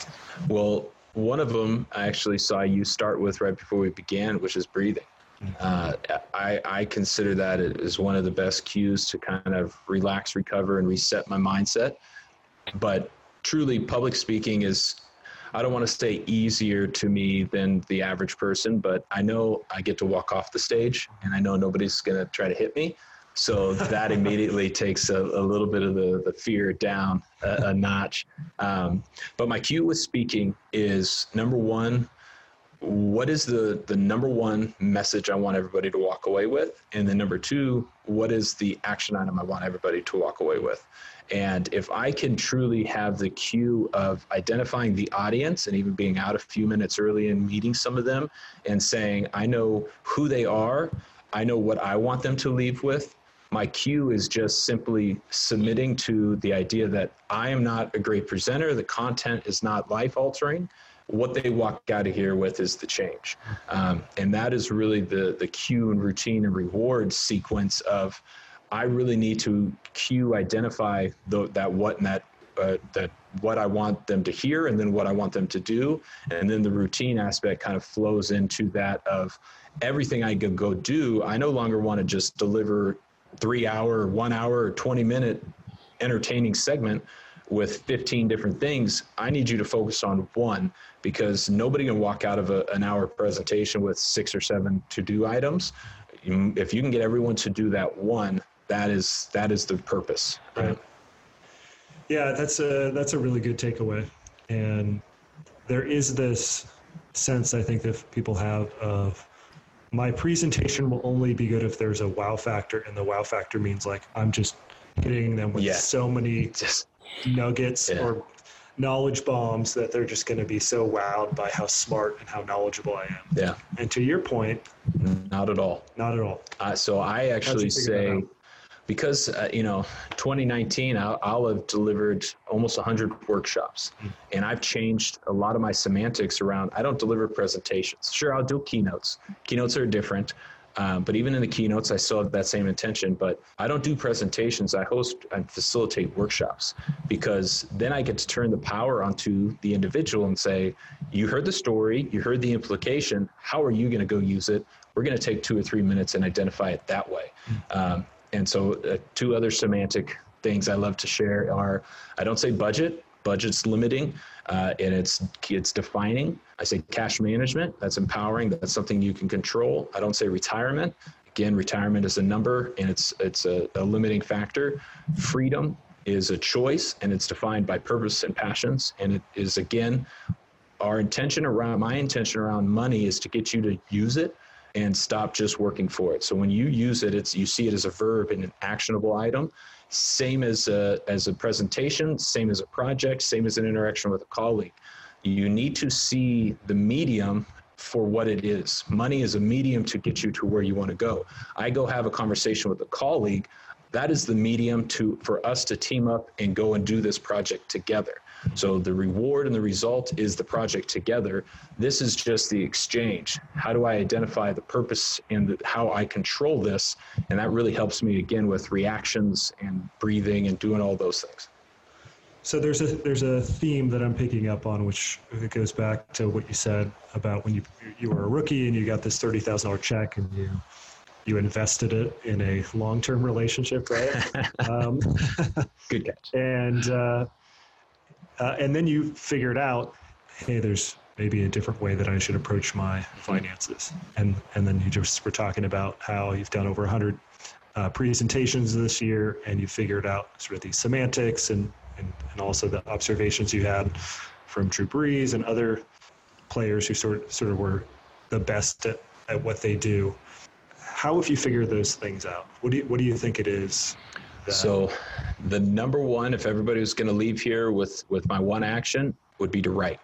Speaker 2: Well, one of them I actually saw you start with right before we began, which is breathing. Mm-hmm. Uh, I, I consider that as one of the best cues to kind of relax, recover, and reset my mindset. But truly, public speaking is, I don't want to say easier to me than the average person, but I know I get to walk off the stage and I know nobody's going to try to hit me. So that <laughs> immediately takes a, a, little bit of the, the fear down a, a notch. Um, but my cue with speaking is number one, what is the, the number one message I want everybody to walk away with? And then number two, what is the action item I want everybody to walk away with? And if I can truly have the cue of identifying the audience and even being out a few minutes early and meeting some of them and saying, I know who they are, I know what I want them to leave with. My cue is just simply submitting to the idea that I am not a great presenter, the content is not life altering. What they walk out of here with is the change. Um, and that is really the, the cue and routine and reward sequence of I really need to cue, identify the, that what and that uh, that what I want them to hear, and then what I want them to do, and then the routine aspect kind of flows into that of everything I could go do. I no longer want to just deliver three hour, one hour, or twenty minute entertaining segment with 15 different things, I need you to focus on one because nobody can walk out of a, an hour presentation with six or seven to do items. If you can get everyone to do that one, that is that is the purpose. Right.
Speaker 1: Yeah, that's a that's a really good takeaway, and there is this sense I think that people have of my presentation will only be good if there's a wow factor, and the wow factor means like I'm just hitting them with yeah. so many just nuggets yeah. or knowledge bombs that they're just going to be so wowed by how smart and how knowledgeable I am.
Speaker 2: Yeah.
Speaker 1: And to your point,
Speaker 2: not at all.
Speaker 1: Not at all.
Speaker 2: Uh, so I actually say because uh, you know 2019 I'll, I'll, have delivered almost 100 workshops mm. and i've changed a lot of my semantics around i don't deliver presentations sure i'll do keynotes keynotes are different um, but even in the keynotes, I still have that same intention. But I don't do presentations. I host and facilitate workshops because then I get to turn the power onto the individual and say, "You heard the story. You heard the implication. How are you going to go use it? We're going to take two or three minutes and identify it that way." Um, and so, uh, two other semantic things I love to share are: I don't say budget. Budget's limiting uh, and it's it's defining. I say cash management. That's empowering. That's something you can control. I don't say retirement. Again, retirement is a number and it's it's a, a limiting factor. Freedom is a choice and it's defined by purpose and passions. And it is again our intention around my intention around money is to get you to use it and stop just working for it. So when you use it, it's you see it as a verb and an actionable item same as a, as a presentation, same as a project, same as an interaction with a colleague. You need to see the medium for what it is. Money is a medium to get you to where you want to go. I go have a conversation with a colleague. That is the medium to for us to team up and go and do this project together. So the reward and the result is the project together. This is just the exchange. How do I identify the purpose and the, how I control this? And that really helps me again with reactions and breathing and doing all those things.
Speaker 1: So there's a there's a theme that I'm picking up on, which goes back to what you said about when you you were a rookie and you got this thirty thousand dollar check and you you invested it in a long term relationship, right? <laughs> um,
Speaker 2: Good catch. <laughs>
Speaker 1: And uh, uh, and then you figured out, hey, there's maybe a different way that I should approach my finances. And and then you just were talking about how you've done over 100 uh, presentations this year, and you figured out sort of these semantics and, and and also the observations you had from Drew Brees and other players who sort of, sort of were the best at, at what they do. How have you figured those things out? What do you, what do you think it is
Speaker 2: so, the number one, if everybody was going to leave here with with my one action, would be to write.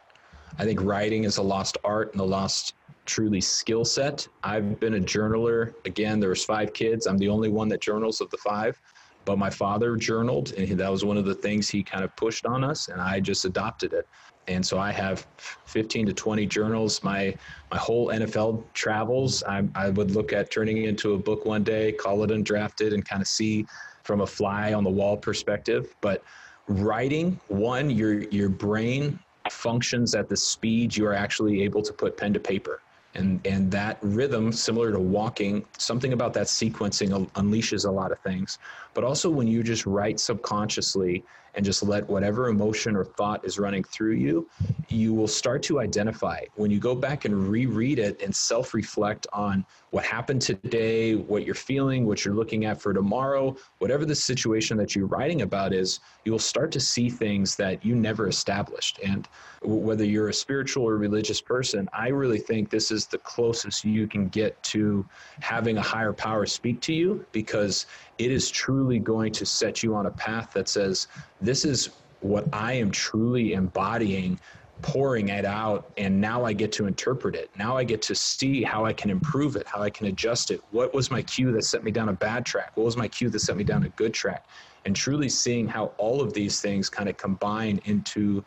Speaker 2: I think writing is a lost art and a lost truly skill set. I've been a journaler. Again, there was five kids. I'm the only one that journals of the five. But my father journaled, and that was one of the things he kind of pushed on us, and I just adopted it. And so I have 15 to 20 journals. My my whole NFL travels. I, I would look at turning it into a book one day, call it undrafted, and kind of see from a fly on the wall perspective. But writing, one, your your brain functions at the speed you are actually able to put pen to paper. And, and that rhythm, similar to walking, something about that sequencing unleashes a lot of things. But also, when you just write subconsciously and just let whatever emotion or thought is running through you, you will start to identify. When you go back and reread it and self reflect on what happened today, what you're feeling, what you're looking at for tomorrow, whatever the situation that you're writing about is, you will start to see things that you never established. And whether you're a spiritual or religious person, I really think this is the closest you can get to having a higher power speak to you because it is truly going to set you on a path that says, this is what I am truly embodying, pouring it out, and now I get to interpret it. Now I get to see how I can improve it, how I can adjust it. What was my cue that set me down a bad track? What was my cue that set me down a good track? And truly seeing how all of these things kind of combine into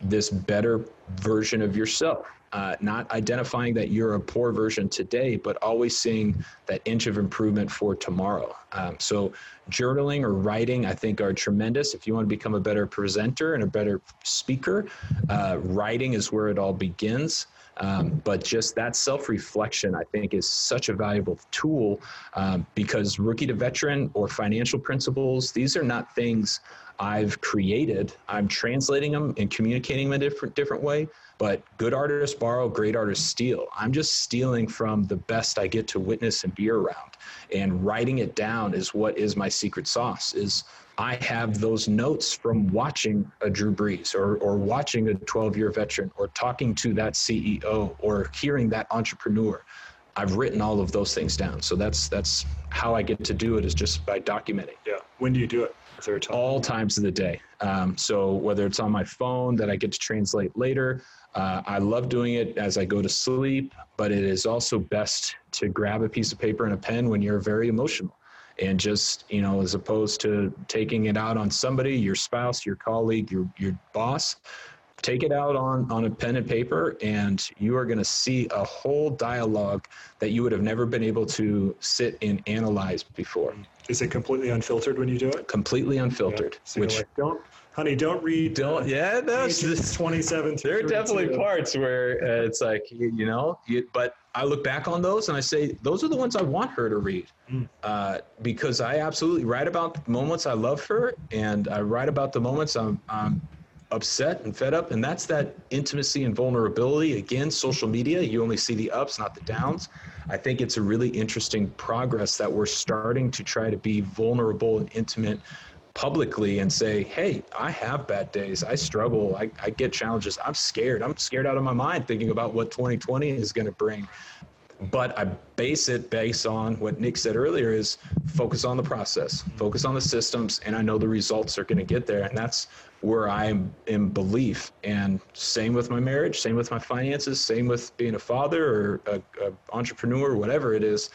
Speaker 2: this better version of yourself. Uh, not identifying that you're a poor version today, but always seeing that inch of improvement for tomorrow. Um, so, journaling or writing, I think, are tremendous. If you want to become a better presenter and a better speaker, uh, writing is where it all begins. Um, but just that self reflection, I think, is such a valuable tool um, because rookie to veteran or financial principles, these are not things I've created. I'm translating them and communicating them in a different, different way. But good artists borrow, great artists steal. I'm just stealing from the best I get to witness and be around. And writing it down is what is my secret sauce. Is I have those notes from watching a Drew Brees or, or watching a 12 year veteran or talking to that CEO or hearing that entrepreneur. I've written all of those things down. So that's that's how I get to do it is just by documenting.
Speaker 1: Yeah. When do you do it?
Speaker 2: Time? All times of the day. Um, so whether it's on my phone that I get to translate later, uh, I love doing it as I go to sleep, but it is also best to grab a piece of paper and a pen when you're very emotional and just you know as opposed to taking it out on somebody your spouse your colleague your your boss take it out on on a pen and paper and you are going to see a whole dialogue that you would have never been able to sit and analyze before
Speaker 1: is it completely unfiltered when you do it
Speaker 2: completely unfiltered yeah.
Speaker 1: so which like, don't honey, don't read.
Speaker 2: Don't. Uh, yeah, no. It's
Speaker 1: twenty-seven. <laughs>
Speaker 2: There are definitely parts where uh, it's like you, you know, you, but I look back on those and I say those are the ones I want her to read, mm. uh, because I absolutely write about the moments I love her, and I write about the moments I'm, I'm upset and fed up, and that's that intimacy and vulnerability. Again, social media, you only see the ups, not the downs. I think it's a really interesting progress that we're starting to try to be vulnerable and intimate publicly and say, hey, I have bad days. I struggle. I, I get challenges. I'm scared. I'm scared out of my mind thinking about what 2020 is going to bring. But I base it based on what Nick said earlier is focus on the process, focus on the systems, and I know the results are going to get there. And that's where I'm in belief. And same with my marriage, same with my finances, same with being a father or a, a entrepreneur, whatever it is.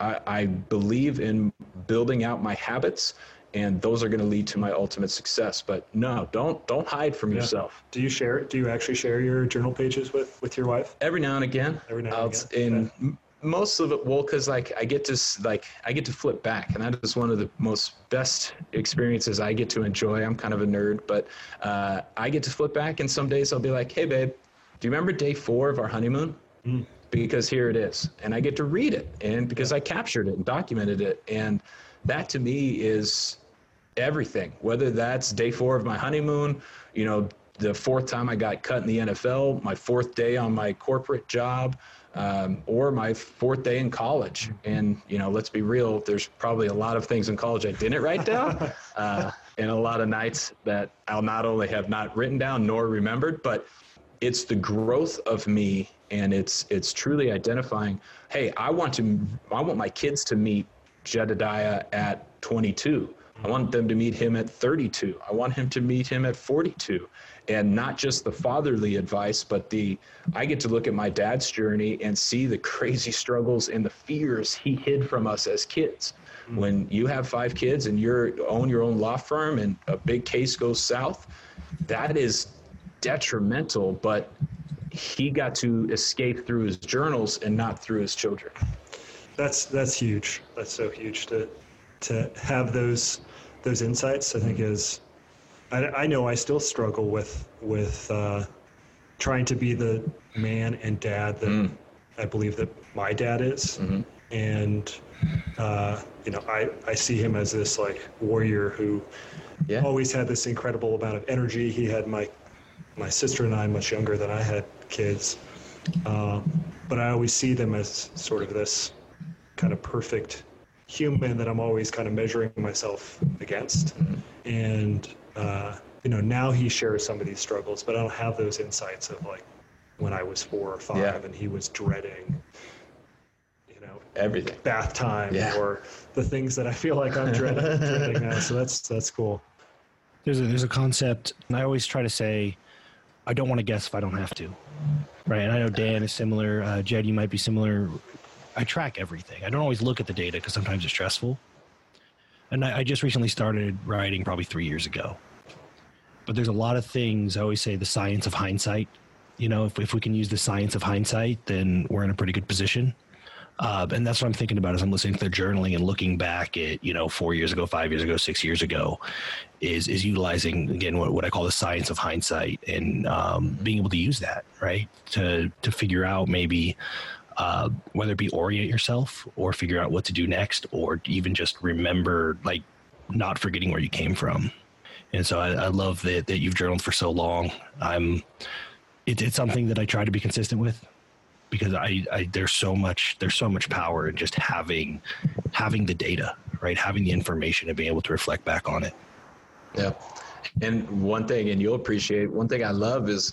Speaker 2: I, I believe in building out my habits and those are going to lead to my ultimate success. But no don't don't hide from yeah. yourself.
Speaker 1: Do you share it do you actually share your journal pages with with your wife?
Speaker 2: Every now and again.
Speaker 1: Every now and again.
Speaker 2: in most of it well because like i get to like i get to flip back and that is one of the most best experiences i get to enjoy. I'm kind of a nerd but uh, i get to flip back and some days i'll be like hey babe do you remember day four of our honeymoon? Mm. because here it is. And i get to read it and because i captured it and documented it. And that to me is everything, whether that's day four of my honeymoon, you know, the fourth time I got cut in the NFL, my fourth day on my corporate job, um, or my fourth day in college. And, you know, let's be real, there's probably a lot of things in college I didn't write down, <laughs> uh, and a lot of nights that I'll not only have not written down nor remembered, but it's the growth of me and it's it's truly identifying hey i want to i want my kids to meet jedediah at 22 I want them to meet him at 32. I want him to meet him at 42. And not just the fatherly advice, but the I get to look at my dad's journey and see the crazy struggles and the fears he hid from us as kids. Mm-hmm. When you have five kids and you own your own law firm and a big case goes south, that is detrimental, but he got to escape through his journals and not through his children.
Speaker 1: That's that's huge. That's so huge to to have those those insights. I think is I, I know I still struggle with with uh, trying to be the man and dad that mm. I believe that my dad is, mm-hmm. and uh, you know I I see him as this like warrior who yeah. always had this incredible amount of energy. He had my my sister and I much younger than I had kids, uh, but I always see them as sort of this kind of perfect human that I'm always kind of measuring myself against. And, uh, you know, now he shares some of these struggles, but I don't have those insights of like when I was four or five yeah. and he was dreading, you know,
Speaker 2: everything,
Speaker 1: bath time yeah. or the things that I feel like I'm dreading, <laughs> dreading now. So that's, that's cool.
Speaker 3: There's a, there's a concept and I always try to say, I don't want to guess if I don't have to. Right. And I know Dan is similar. Uh, Jed, you might be similar I track everything. I don't always look at the data because sometimes it's stressful. And I, I, just recently started writing probably three years ago. but there's a lot of things. I always say the science of hindsight. You know, if if we can use the science of hindsight, then we're in a pretty good position. Uh, and that's what I'm thinking about as I'm listening to their journaling and looking back at, you know, four years ago, five years ago, six years ago, is is utilizing again what, what I call the science of hindsight and um, being able to use that right to to figure out maybe uh, whether it be orient yourself or figure out what to do next or even just remember like not forgetting where you came from. And so I, I love that that you've journaled for so long. I'm it, it's something that I try to be consistent with because I, I there's so much there's so much power in just having having the data right having the information and being able to reflect back on it
Speaker 2: yeah and one thing and you'll appreciate one thing i love is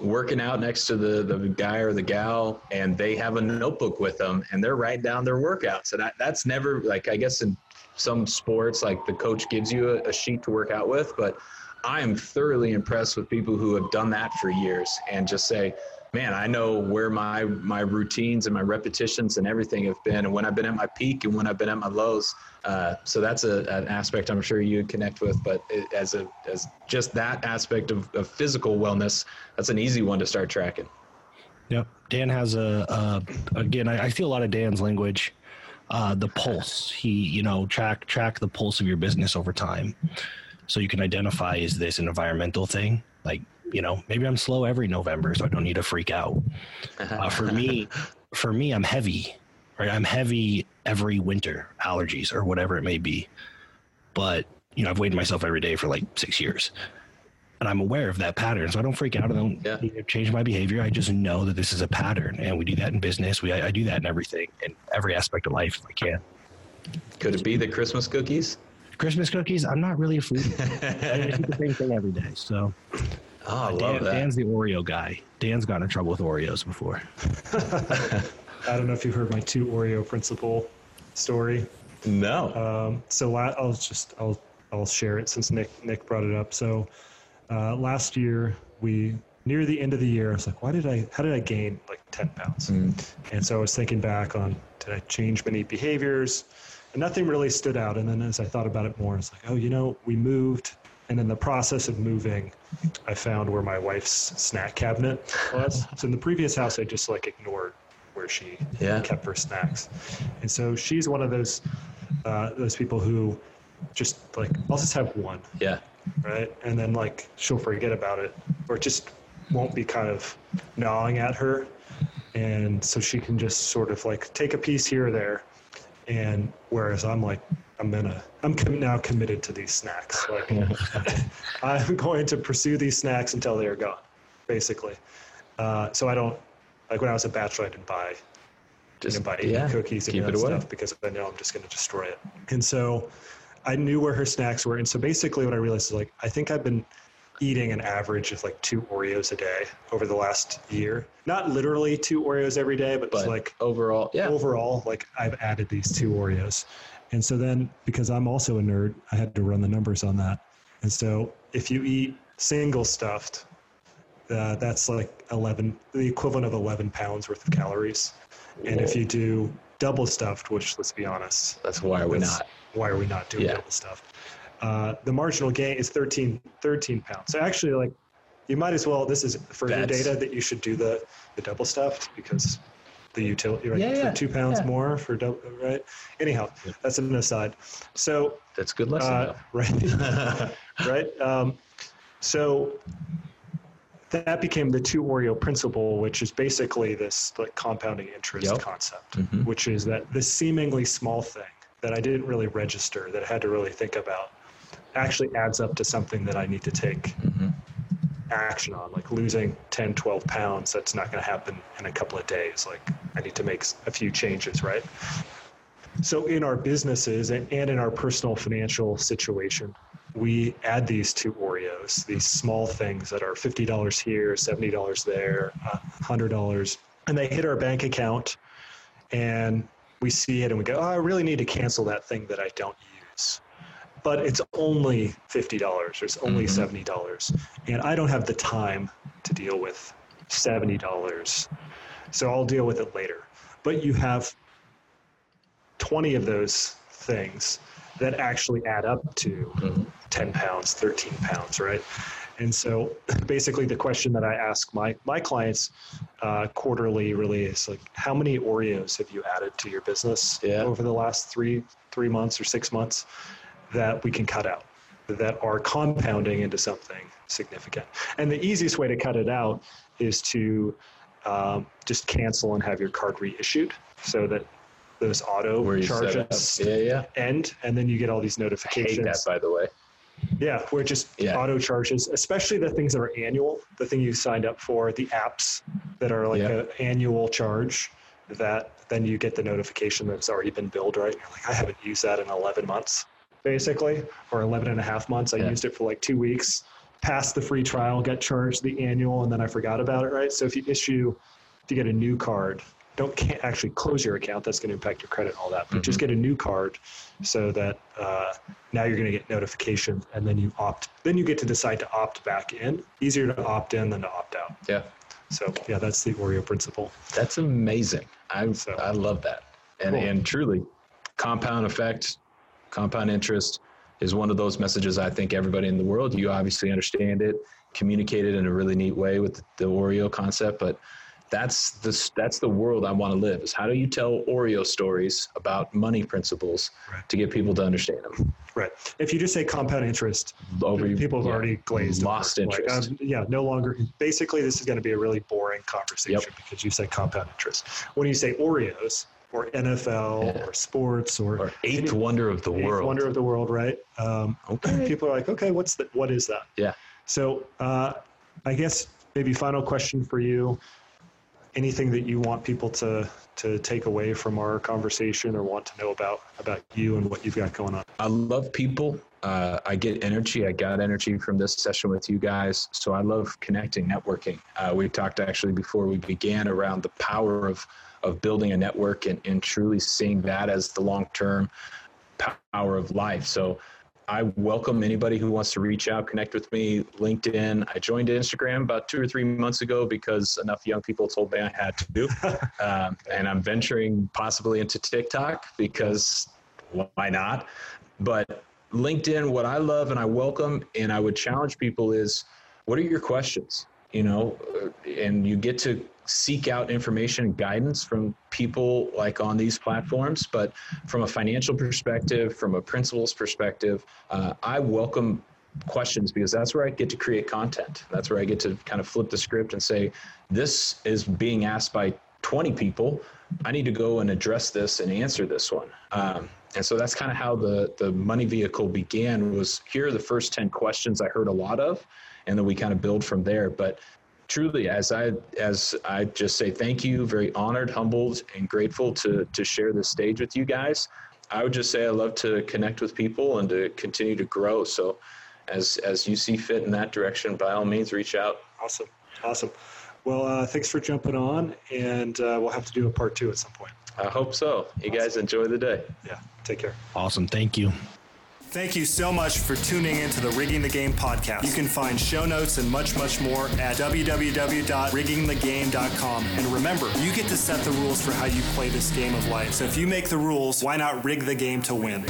Speaker 2: working out next to the the guy or the gal and they have a notebook with them and they're writing down their workouts. And that, that's never like i guess in some sports like the coach gives you a, a sheet to work out with but i am thoroughly impressed with people who have done that for years and just say man, I know where my my routines and my repetitions and everything have been, and when I've been at my peak and when I've been at my lows. Uh, so that's a, an aspect I'm sure you connect with. But it, as a as just that aspect of, of physical wellness, that's an easy one to start tracking.
Speaker 3: Yep, Dan has a, a again. I, I feel a lot of Dan's language. Uh, the pulse. He, you know, track track the pulse of your business over time, so you can identify is this an environmental thing, like you know, maybe I'm slow every November, so I don't need to freak out. <laughs> Uh, for me, for me, I'm heavy, right? I'm heavy every winter, allergies or whatever it may be. But you know, I've weighed myself every day for like six years, and I'm aware of that pattern, so I don't freak out. I don't yeah. change my behavior. I just know that this is a pattern, and we do that in business. We I, I do that in everything, in every aspect of life if I can.
Speaker 2: Could it be the Christmas cookies?
Speaker 3: Christmas cookies. I'm not really a foodie. <laughs> I eat the same thing every day. So
Speaker 2: Oh, I love Dan, that.
Speaker 3: Dan's the Oreo guy. Dan's gotten in trouble with Oreos before. <laughs>
Speaker 1: I don't know if you've heard my two Oreo principle story.
Speaker 2: No.
Speaker 1: Um, so la- I'll just I'll I'll share it since Nick Nick brought it up. So uh, last year we near the end of the year I was like, why did I how did I gain like ten pounds? Mm. And so I was thinking back on did I change many behaviors? And nothing really stood out. And then as I thought about it more, it's like, oh, you know, we moved and in the process of moving, I found where my wife's snack cabinet was. so in the previous house, I just like ignored where she yeah. kept her snacks. And so she's one of those uh, those people who just like I'll just have one.
Speaker 2: Yeah.
Speaker 1: Right. And then like she'll forget about it or just won't be kind of gnawing at her. And so she can just sort of like take a piece here or there. And whereas I'm like, I'm gonna I'm com- now committed to these snacks. Like <laughs> I'm going to pursue these snacks until they are gone, basically. Uh, so I don't like when I was a bachelor, I didn't buy just didn't buy yeah, cookies and that stuff because I know I'm just going to destroy it. And so I knew where her snacks were. And so basically, what I realized is like I think I've been eating an average of like two Oreos a day over the last year. Not literally two Oreos every day, but, but like
Speaker 2: overall, yeah.
Speaker 1: Overall, like I've added these two Oreos. And so then, because I'm also a nerd, I had to run the numbers on that. And so if you eat single stuffed, uh, that's like 11, the equivalent of 11 pounds worth of calories. Whoa. And if you do double stuffed, which let's be honest,
Speaker 2: that's why are we not?
Speaker 1: Why are we not doing yeah. double stuffed? Uh, the marginal gain is 13, 13 pounds. So actually, like, you might as well. This is for that's, data that you should do the the double stuffed because the utility, right? Yeah, yeah. For two pounds yeah. more for double, right? Anyhow, that's an aside. So
Speaker 2: that's good lesson, uh,
Speaker 1: right? <laughs> right. Um, so that became the two Oreo principle, which is basically this like compounding interest yep. concept, mm-hmm. which is that this seemingly small thing that I didn't really register, that I had to really think about, actually adds up to something that I need to take mm-hmm action on, like losing 10, 12 pounds. That's not going to happen in a couple of days. Like I need to make a few changes, right? So in our businesses and, in our personal financial situation, we add these two Oreos, these small things that are $50 here, $70 there, $100, and they hit our bank account and we see it and we go, oh, I really need to cancel that thing that I don't use but it's only $50 or it's only mm-hmm. $70 and i don't have the time to deal with $70 so i'll deal with it later but you have 20 of those things that actually add up to mm-hmm. 10 pounds 13 pounds right And so <laughs> basically the question that I ask my, my clients uh, quarterly really is like, how many Oreos have you added to your business yeah. over the last three, three months or six months that we can cut out that are compounding into something significant? And the easiest way to cut it out is to um, just cancel and have your card reissued so that those auto charges
Speaker 2: yeah, yeah.
Speaker 1: end, and then you get all these notifications.
Speaker 2: I hate that, by the way.
Speaker 1: Yeah, where just yeah. auto charges, especially the things that are annual, the thing you signed up for, the apps that are like an annual charge that then you get the notification that it's already been billed, right? You're like, I haven't used that in 11 months, basically, or 11 and a half months. I used it for like two weeks, passed the free trial, got charged the annual, and then I forgot about it, right? So if you issue, if you get a new card, don't can't actually close your account. That's going to impact your credit and all that. But mm-hmm. just get a new card so that uh, now you're going to get notifications, and then you opt. Then you get to decide to opt back in. Easier to opt in than to opt out.
Speaker 2: Yeah.
Speaker 1: So yeah, that's the Oreo principle.
Speaker 2: That's amazing. I so, I love that. And cool. and truly, compound effect, compound interest is one of those messages I think everybody in the world. You obviously understand it, communicate it in a really neat way with the, Oreo concept, but that's the that's the world I want to live. Is how do you tell Oreo stories about money principles right. to get people to understand them?
Speaker 1: Right. If you just say compound interest, over people have yeah, already glazed
Speaker 2: lost over. interest.
Speaker 1: Like, um, yeah, no longer. Basically, this is going to be a really boring conversation yep. because you say compound interest. When you say Oreos or NFL yeah. or sports or,
Speaker 2: or eighth any, wonder of the world,
Speaker 1: wonder of the world, right? Um, okay. People are like, okay, what's that? What is that?
Speaker 2: Yeah.
Speaker 1: So, uh, I guess maybe final question for you anything that you want people to to take away from our conversation or want to know about about you and what you've got going on?
Speaker 2: I love people. Uh, I get energy. I got energy from this session with you guys. So I love connecting, networking. Uh, we talked actually before we began around the power of of building a network and, and truly seeing that as the long term power of life. So I welcome anybody who wants to reach out, connect with me. LinkedIn. I joined Instagram about two or three months ago because enough young people told me I had to. <laughs> um, and I'm venturing possibly into TikTok because why not? But LinkedIn, what I love and I welcome and I would challenge people is what are your questions? You know, and you get to seek out information and guidance from people like on these platforms. But from a financial perspective, from a principles perspective, uh, I welcome questions because that's where I get to create content. That's where I get to kind of flip the script and say, this is being asked by 20 people. I need to go and address this and answer this one. Um, and so that's kind of how the, the money vehicle began was here are the first 10 questions I heard a lot of, and then we kind of build from there. But truly, as I as I just say thank you, very honored, humbled, and grateful to to share this stage with you guys. I would just say I love to connect with people and to continue to grow. So, as as you see fit in that direction, by all means, reach out.
Speaker 1: Awesome, awesome. Well, uh, thanks for jumping on, and uh, we'll have to do a part two at some point.
Speaker 2: I hope so. You awesome. guys enjoy the day.
Speaker 1: Yeah. Take care.
Speaker 3: Awesome. Thank you.
Speaker 4: Thank you so much for tuning into the Rigging the Game podcast. You can find show notes and much, much more at www.riggingthegame.com. And remember, you get to set the rules for how you play this game of life. So if you make the rules, why not rig the game to win?